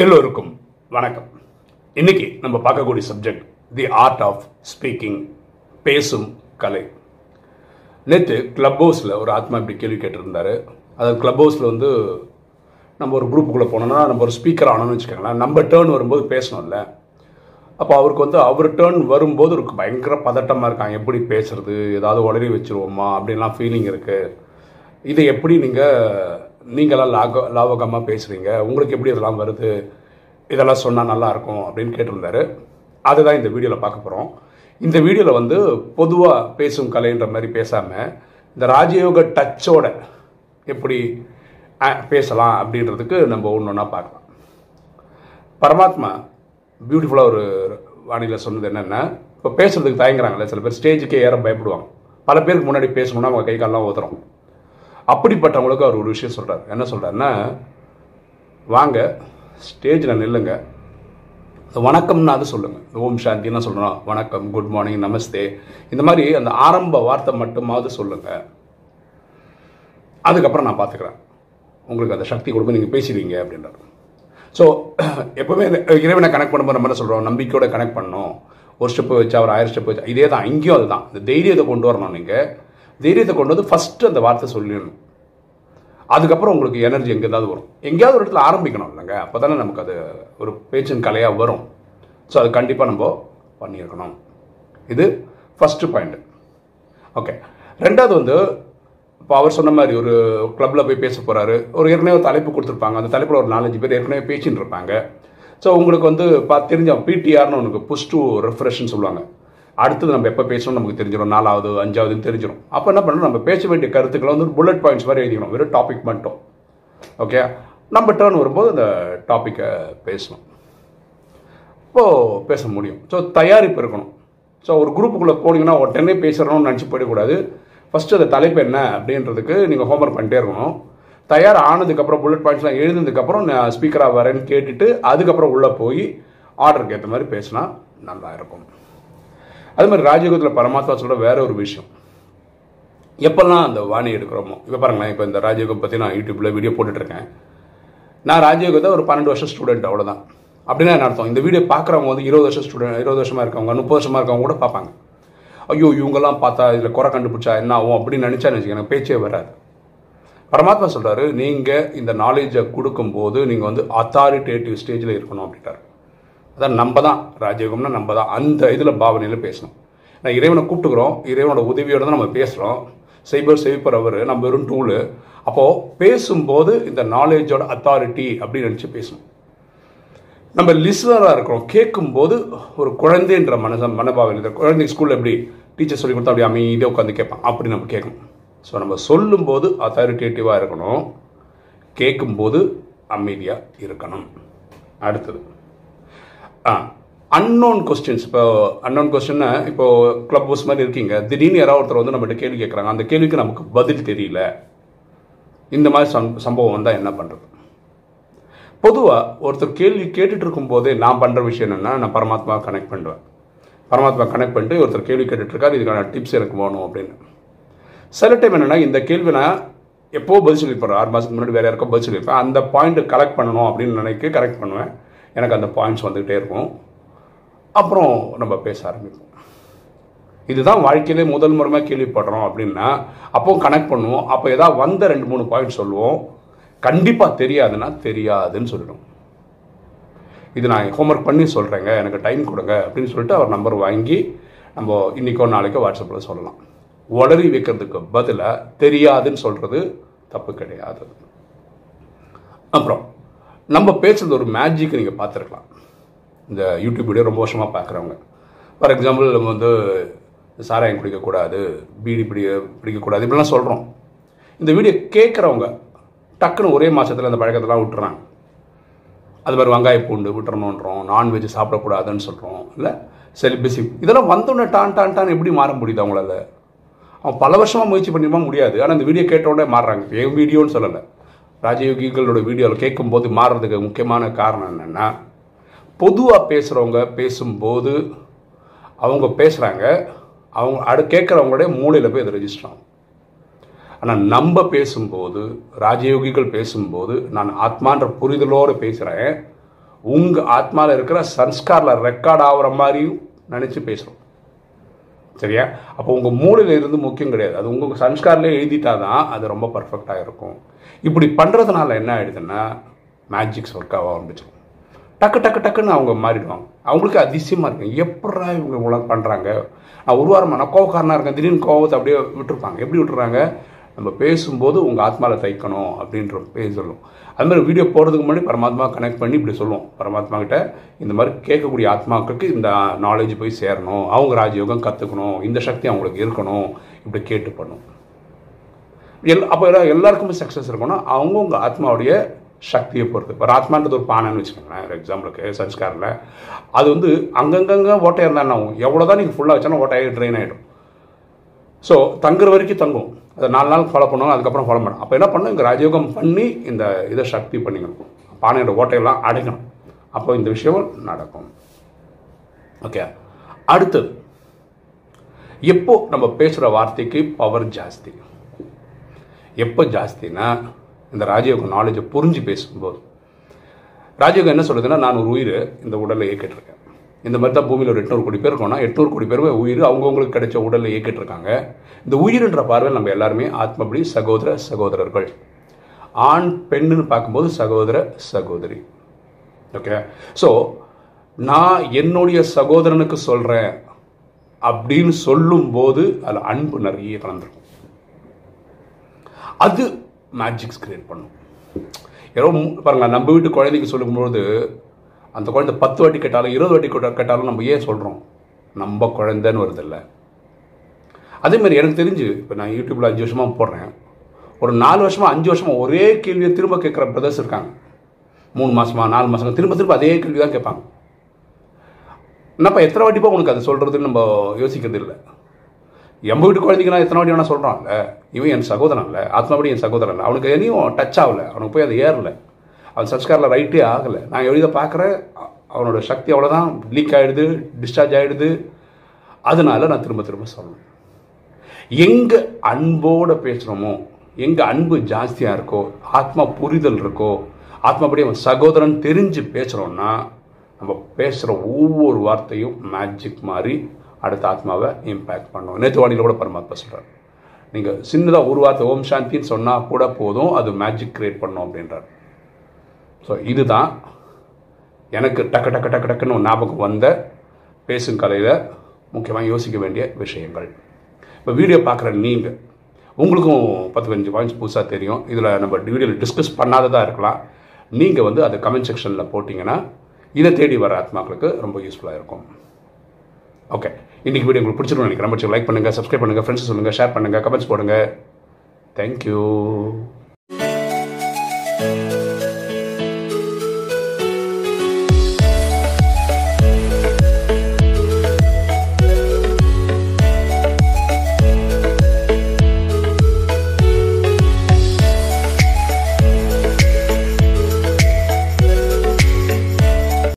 எல்லோருக்கும் வணக்கம். இன்னைக்கு நம்ம பார்க்கக்கூடிய subject the art of speaking பேசும் கலை. நேற்று கிளப் ஹவுஸில் ஒரு ஆத்மா இப்படி கேள்வி கேட்டிருந்தாரு. அது கிளப் ஹவுஸில் வந்து நம்ம ஒரு குரூப்புக்குள்ளே போனோம்னா நம்ம ஒரு ஸ்பீக்கர் ஆனோம்னு வச்சுக்கோங்களேன் நம்ம டேர்ன் வரும்போது பேசணும்ல. அப்போ அவருக்கு வந்து அவர் டேர்ன் வரும்போது ஒரு பயங்கர பதட்டமாக இருக்காங்க. எப்படி பேசுறது ஏதாவது உளறி வச்சிருவோமா அப்படின்லாம் ஃபீலிங் இருக்குது இதை எப்படி நீங்கள் நீங்களாம் லாக லாவகமாக பேசுகிறீங்க உங்களுக்கு எப்படி இதெல்லாம் வருது? இதெல்லாம் சொன்னால் நல்லாயிருக்கும் அப்படின்னு கேட்டிருந்தாரு. அதுதான் இந்த வீடியோவில் பார்க்க போகிறோம் இந்த வீடியோவில் வந்து பொதுவாக பேசும் கலைன்ற மாதிரி பேசாமல் இந்த ராஜயோக டச்சோட எப்படி பேசலாம் அப்படின்றதுக்கு நம்ம ஒன்று ஒன்றா பார்க்கலாம். பரமாத்மா பியூட்டிஃபுல்லாக ஒரு வானிலை சொன்னது என்னென்னா இப்போ பேசுறதுக்கு தயங்குறாங்களே சில பேர் ஸ்டேஜுக்கே ஏற பயப்படுவாங்க. பல பேருக்கு முன்னாடி பேசணுன்னா அவங்க கை காலெல்லாம் உதறும் அப்படிப்பட்டவங்களுக்கு அவர் ஒரு விஷயம் சொல்கிறார் என்ன சொல்கிறாருன்னா வாங்க ஸ்டேஜில் நில்லுங்க. வணக்கம்னா அது சொல்லுங்கள் ஓம் சாந்தின்னு சொல்கிறோம் வணக்கம் குட் மார்னிங் நமஸ்தே. இந்த மாதிரி அந்த ஆரம்ப வார்த்தை மட்டுமாவது சொல்லுங்கள் அதுக்கப்புறம் நான் பார்த்துக்கிறேன் உங்களுக்கு அந்த சக்தி கொடுக்கும் நீங்கள் பேசிடுவீங்க அப்படின்றார். ஸோ எப்போவுமே இறைவனை கனெக்ட் பண்ணும்போது நம்ம என்ன சொல்கிறோம் நம்பிக்கையோட கனெக்ட் பண்ணணும். ஒரு ஸ்டெப்பு வச்சா ஒரு ஆயிரம் ஸ்டெப் வச்சு இதே தான் இங்கேயும் அதுதான். இந்த தைரியத்தை கொண்டு வரணும் நீங்கள் தைரியத்தை கொண்டு வந்து ஃபஸ்ட்டு அந்த வார்த்தை சொல்லிடணும். அதுக்கப்புறம் உங்களுக்கு எனர்ஜி எங்கேயாவது வரும். எங்கேயாவது ஒரு இடத்துல ஆரம்பிக்கணும் இல்லைங்க. அப்போ தானே நமக்கு அது ஒரு பேச்சின் கலையாக வரும். ஸோ அது கண்டிப்பாக நம்ம பண்ணியிருக்கணும். இது ஃபஸ்ட்டு பாயிண்ட் ஓகே ரெண்டாவது வந்து இப்போ அவர் சொன்ன மாதிரி ஒரு கிளப்பில் போய் பேச போகிறாரு ஒரு ஏற்கனவே ஒரு தலைப்பு கொடுத்துருப்பாங்க. அந்த தலைப்பில் ஒரு நாலஞ்சு பேர் ஏற்கனவே பேசின்னு இருப்பாங்க. ஸோ உங்களுக்கு வந்து பார்த்து தெரிஞ்ச பிடிஆர்னு உனக்கு புஷ் டு ரெஃப்ரெஷ்னு சொல்லுவாங்க. அடுத்தது நம்ம எப்போ பேசணும் நமக்கு தெரிஞ்சிடும் நாலாவது அஞ்சாவதுன்னு தெரிஞ்சிடும் அப்போ என்ன பண்ணணும்? நம்ம பேச வேண்டிய கருத்துக்களை வந்து புல்லட் பாயிண்ட்ஸ் மாதிரி எழுதிக்கணும். வெறும் டாபிக் மட்டும். ஓகே நம்ம டேர்ன் வரும்போது அந்த டாப்பிக்கை பேசணும். இப்போது பேச முடியும். ஸோ தயாரிப்பு இருக்கணும். ஸோ ஒரு குரூப்புக்குள்ளே போனீங்கன்னா உடனே பேசுகிறோம்னு நினச்சி போயிடக்கூடாது. ஃபஸ்ட்டு அந்த தலைப்பு என்ன அப்படின்றதுக்கு நீங்கள் ஹோம்ஒர்க் பண்ணிட்டே இருக்கணும். தயார் ஆனதுக்கப்புறம் புல்லட் பாயிண்ட்ஸ்லாம் எழுதுனதுக்கப்புறம் நான் ஸ்பீக்கராக வரேன்னு கேட்டுட்டு அதுக்கப்புறம் உள்ளே போய் ஆர்டருக்கு ஏற்ற மாதிரி பேசினா நல்லா இருக்கும். அது மாதிரி ராஜயோகத்தில் பரமாத்மா சொல்கிற வேற ஒரு விஷயம். எப்பெல்லாம் அந்த வாணி எடுக்கிறோமோ இப்போ பாருங்களேன் இப்போ இந்த ராஜயோகம் பற்றி நான் யூடியூப்பில் வீடியோ போட்டுட்ருக்கேன். நான் ராஜயோகத்தை ஒரு பன்னெண்டு வருஷம் ஸ்டூடெண்ட் அவ்வளோதான் அப்படின்னா என்ன அர்த்தம்? இந்த வீடியோ பார்க்குறவங்க வந்து இருபது வருஷம் ஸ்டூடெண்ட் இருபது வருஷமாக இருக்கவங்க முப்பது வருஷமாக இருக்கவங்க கூட பார்ப்பாங்க. ஐயோ இவங்கெல்லாம் பார்த்தா இதில் குறை கண்டுபிடிச்சா என்ன ஆகும் அப்படின்னு நினச்சா எனக்கு பேச்சே வராது. பரமாத்மா சொல்கிறாரு நீங்கள் இந்த நாலேஜை கொடுக்கும்போது நீங்கள் வந்து அத்தாரிட்டேட்டிவ் ஸ்டேஜில் இருக்கணும் அப்படின்ட்டார். அதான் நம்ம தான் ராஜயோகம்னா நம்ம தான் அந்த இதில் பாவனையில் பேசணும். நான் இறைவனை கூப்பிட்டுக்கிறோம் இறைவனோட உதவியோடு தான் நம்ம பேசுகிறோம் சைபர் சைபர் அவர் நம்ம வெறும் டூலு. அப்போது பேசும்போது இந்த நாலேஜோட அத்தாரிட்டி அப்படின்னு நினச்சி பேசணும். நம்ம லிஸ்னராக இருக்கிறோம். கேட்கும்போது ஒரு குழந்தைன்ற மனச மனபாவனை இந்த குழந்தை ஸ்கூலில் எப்படி டீச்சர் சொல்லி கொடுத்தா அப்படி அமைதியாக உட்காந்து கேட்பான். அப்படி நம்ம கேட்கணும். ஸோ நம்ம சொல்லும்போது அத்தாரிட்டேட்டிவாக இருக்கணும். கேட்கும்போது அமைதியாக இருக்கணும். அடுத்தது. ஆ அன்னோன் கொஸ்டின்ஸ் இப்போ அன்னோன் கொஸ்டின்னா இப்போ கிளப் ஹவுஸ் மாதிரி இருக்கீங்க. திடீர்னு யாராவது ஒருத்தர் வந்து நம்மகிட்ட கேள்வி கேட்குறாங்க அந்த கேள்விக்கு நமக்கு பதில் தெரியல. இந்த மாதிரி சம் சம்பவம் வந்தால் என்ன பண்ணுறது பொதுவாக ஒருத்தர் கேள்வி கேட்டுட்டு இருக்கும்போதே நான் பண்ணுற விஷயம் என்னென்னா நான் பரமாத்மா கனெக்ட் பண்ணுவேன் பரமாத்மா கனெக்ட் பண்ணிட்டு ஒருத்தர் கேள்வி கேட்டுட்ருக்காரு இதுக்கான டிப்ஸ் எனக்கு வேணும் அப்படின்னு. சில டைம் என்னென்னா இந்த கேள்வி நான் எப்போ பதில் சொல்லியிருப்பேன் ஆறு மாதத்துக்கு முன்னாடி வேறு யாருக்கோ பதில் சொல்லியிருப்பேன். அந்த பாயிண்ட் கலெக்ட் பண்ணணும் அப்படின்னு நினைக்க கரெக்ட் பண்ணுவேன். எனக்கு அந்த பாயிண்ட்ஸ் வந்துக்கிட்டே இருக்கும். அப்புறம் நம்ம பேச ஆரம்பிப்போம். இதுதான் வாழ்க்கையிலே முதல் முறையாக கேள்விப்படுறோம் அப்படின்னா அப்போ கனெக்ட் பண்ணுவோம். அப்போ ஏதாவது வந்த ரெண்டு மூணு பாயிண்ட் சொல்லுவோம். கண்டிப்பாக தெரியாதுன்னா தெரியாதுன்னு சொல்லிடும். இது நான் ஹோம்ஒர்க் பண்ணி சொல்கிறேங்க எனக்கு டைம் கொடுங்க அப்படின்னு சொல்லிட்டு அவர் நம்பர் வாங்கி நம்ம இன்றைக்கோ நாளைக்கோ வாட்ஸ்அப்பில் சொல்லலாம். உளறி வைக்கிறதுக்கு பதிலாக தெரியாதுன்னு சொல்கிறது தப்பு கிடையாது. அப்புறம் நம்ம பேசுகிறது ஒரு மேஜிக் நீங்கள் பார்த்துருக்கலாம். இந்த யூடியூப் வீடியோ ரொம்ப வருஷமாக பார்க்குறவங்க. ஃபார் எக்ஸாம்பிள் நம்ம வந்து சாராயம் குடிக்கக்கூடாது பீடி பிடி பிடிக்கக்கூடாது இப்படிலாம் சொல்கிறோம் இந்த வீடியோ கேட்குறவங்க டக்குன்னு ஒரே மாதத்தில் அந்த பழக்கத்தெல்லாம் விட்டுறாங்க. அது மாதிரி வெங்காய பூண்டு விட்டுறணுன்றோம் நான்வெஜ் சாப்பிடக்கூடாதுன்னு சொல்கிறோம் இல்லை? செலிபிசி இதெல்லாம் வந்தோடனே டான் டான் டான் எப்படி மாற முடியுது அவங்களால? அவன் பல வருஷமாக முயற்சி பண்ணிமா முடியாது. ஆனால் இந்த வீடியோ கேட்ட மாறுறாங்க. என் வீடியோன்னு சொல்லலை. ராஜயோகிகளோட வீடியோவில் கேட்கும்போது மாறுறதுக்கு முக்கியமான காரணம் என்னென்னா பொதுவாக பேசுகிறவங்க பேசும்போது அவங்க பேசுகிறாங்க அவங்க அடு கேட்குறவங்களுடைய மூளையில் போய் அது ரெஜிஸ்டர் ஆகும். ஆனால் நம்ம பேசும்போது ராஜயோகிகள் பேசும்போது நான் ஆத்மான்ற புரிதலோடு பேசுகிறேன் உங்கள் ஆத்மாவில் இருக்கிற சன்ஸ்காரில் ரெக்கார்ட் ஆகிற மாதிரியும் நினச்சி பேசுகிறோம் சரியா? அப்போ உங்கள் மூளையில் இருந்து முக்கியம் கிடையாது. அது உங்கள் சன்ஸ்கார்லேயே எழுதிட்டா தான் அது ரொம்ப பர்ஃபெக்டாக இருக்கும். இப்படி பண்ணுறதுனால என்ன ஆயிடுதுன்னா மேஜிக்ஸ் ஒர்க் ஆக ஆரம்பிச்சிடும் டக்கு டக்கு டக்குன்னு அவங்க மாறிடுவாங்க. அவங்களுக்கு அதிசயமாக இருக்கும். எப்படா இவங்க இவ்வளோ பண்ணுறாங்க நான் ஒரு வாரமாக நான் கோவக்காரனாக இருக்கேன். திடீர்னு கோவத்தை அப்படியே விட்டுருப்பாங்க. எப்படி விட்டுறாங்க? நம்ம பேசும்போது உங்கள் ஆத்மாவில் தைக்கணும் அப்படின்ற பேர் சொல்லும் அது மாதிரி வீடியோ போடுறதுக்கு முன்னாடி பரமாத்மா கனெக்ட் பண்ணி இப்படி சொல்லுவோம். பரமாத்மா கிட்ட இந்த மாதிரி கேட்கக்கூடிய ஆத்மாக்களுக்கு இந்த நாலேஜ் போய் சேரணும். அவங்க ராஜயோகம் கற்றுக்கணும் இந்த சக்தி அவங்களுக்கு இருக்கணும். இப்படி கேட்டு பண்ணும். எல் அப்போ எல்லாருக்குமே சக்ஸஸ் இருக்கணும் அவங்கவுங்க ஆத்மாவுடைய சக்தியை பொறுத்து. இப்போ ஆத்மான்றது ஒரு பானைன்னு வச்சுக்கோங்களேன். ஒரு எக்ஸாம்பிளுக்கு சன்ஸ்காரில். அது வந்து அங்கங்கங்கே ஓட்டையாக இருந்தால் என்ன ஆகும்? எவ்வளோ தான் நீங்கள் ஃபுல்லாக வச்சாலும் ஓட்டையாக ட்ரெயின் ஆகிடும் ஸோ தங்குற வரைக்கும் தங்கும். அதை நாலு நாள் ஃபாலோ பண்ணுவோம் அதுக்கப்புறம் ஃபாலோ பண்ணணும் அப்போ என்ன பண்ணணும் இங்கே ராஜயோகம் பண்ணி இந்த இதை சக்தி பண்ணிக்கணும். பானையோட ஓட்டையெல்லாம் அடைக்கணும். அப்போ இந்த விஷயம் நடக்கும். ஓகே அடுத்தது எப்போ நம்ம பேசுகிற வார்த்தைக்கு பவர் ஜாஸ்தி? எப்போ ஜாஸ்தினா இந்த ராஜயோகம் நாலேஜை புரிஞ்சு பேசும்போது. ராஜயோகம் என்ன சொல்லுதுன்னா நான் ஒரு உயிர் இந்த உடலை இயக்கிட்டு இந்த மாதிரி தான் பூமியில் ஒரு எட்நூறு கோடி பேர் இருக்கோம்னா எட்நூறு கோடி பேருமே உயிர் அவங்கவுங்களுக்கு கிடைச்ச உடலை இயக்கிட்டு இருக்காங்க இந்த உயிர்ன்ற பார்வையில் நம்ம எல்லாருமே ஆத்மபடி சகோதர சகோதரர்கள். ஆண் பெண்ணுன்னு பார்க்கும்போது சகோதர சகோதரி. ஓகே ஸோ நான் என்னுடைய சகோதரனுக்கு சொல்கிறேன் அப்படின்னு சொல்லும்போது அதில் அன்பு நிறைய கலந்துருக்கும். அது மேஜிக்ஸ் கிரியேட் பண்ணும். ஏதோ பாருங்கள் நம்ம வீட்டு குழந்தைக்கு சொல்லும்போது அந்த குழந்தை பத்து வாட்டி கேட்டாலும் இருபது வாட்டி கூட கேட்டாலும் நம்ம ஏன் சொல்கிறோம் நம்ம குழந்தைன்னு வருதில்ல அதேமாதிரி எனக்கு தெரிஞ்சு இப்போ நான் யூடியூப்பில் அஞ்சு வருஷமாக போடுறேன். ஒரு நாலு வருஷமாக அஞ்சு வருஷமாக ஒரே கேள்வியை திரும்ப கேட்குற பிரதர்ஸ் இருக்காங்க. மூணு மாதமாக நாலு மாதம் திரும்ப திரும்ப அதே கேள்வி தான் கேட்பாங்க. என்னப்பா எத்தனை வாட்டிப்பா உனக்கு அது சொல்கிறதுன்னு நம்ம யோசிக்கிறது இல்லை. எம்ப வீட்டு குழந்தைக்கு நான் எத்தனை வாட்டி வேணால் சொல்கிறான்ல இவன் என் சகோதரன் இல்லை. ஆத்மாபடி என் சகோதரன் இல்லை. அவனுக்கு எதையும் டச் ஆகல. அவனுக்கு போய் அது ஏறல. அவன் சஸ்காரில் ரைட்டே ஆகலை. நான் எழுத பார்க்குறேன்? அவனோட சக்தி அவ்வளோதான். லீக் ஆகிடுது டிஸ்சார்ஜ் ஆகிடுது அதனால நான் திரும்ப திரும்ப சொல்லணும். எங்கே அன்போட பேசுகிறோமோ எங்கே அன்பு ஜாஸ்தியாக இருக்கோ ஆத்மா புரிதல் இருக்கோ ஆத்மாபடி அவன் சகோதரன் தெரிஞ்சு பேசுகிறோன்னா நம்ம பேசுகிற ஒவ்வொரு வார்த்தையும் மேஜிக் மாதிரி அடுத்த ஆத்மாவை இம்பேக்ட் பண்ணும். நேற்று வாணியில் கூட பரமாத்மா சொல்கிறார் நீங்கள் சின்னதாக ஒரு வார்த்தை ஓம் சாந்தின்னு சொன்னால் கூட போதும் அது மேஜிக் க்ரியேட் பண்ணும் அப்படின்றார். ஸோ இதுதான் எனக்கு டக்கு டக்கு டக்கு டக்குன்னு ஞாபகம் வந்த பேசும் கலையில் முக்கியமாக யோசிக்க வேண்டிய விஷயங்கள். இப்போ வீடியோ பார்க்குற நீங்கள் உங்களுக்கும் பத்து பதினஞ்சு பாயிண்ட்ஸ் புதுசாக தெரியும். இதில் நம்ம வீடியோவில் டிஸ்கஸ் பண்ணாததாக இருக்கலாம். நீங்கள் வந்து அதை கமெண்ட் செக்ஷனில் போட்டிங்கன்னா இதை தேடி வர ஆத்மாக்களுக்கு ரொம்ப யூஸ்ஃபுல்லாக இருக்கும். ஓகே இன்றைக்கி வீடியோ உங்களுக்கு பிடிச்சிருக்கும் நினைக்கிறேன். லைக் பண்ணுங்கள் சப்ஸ்கிரைப் பண்ணுங்கள் ஃப்ரெண்ட்ஸ் சொல்லுங்கள் ஷேர் பண்ணுங்கள் கமெண்ட்ஸ் போடுங்க. தேங்க்யூ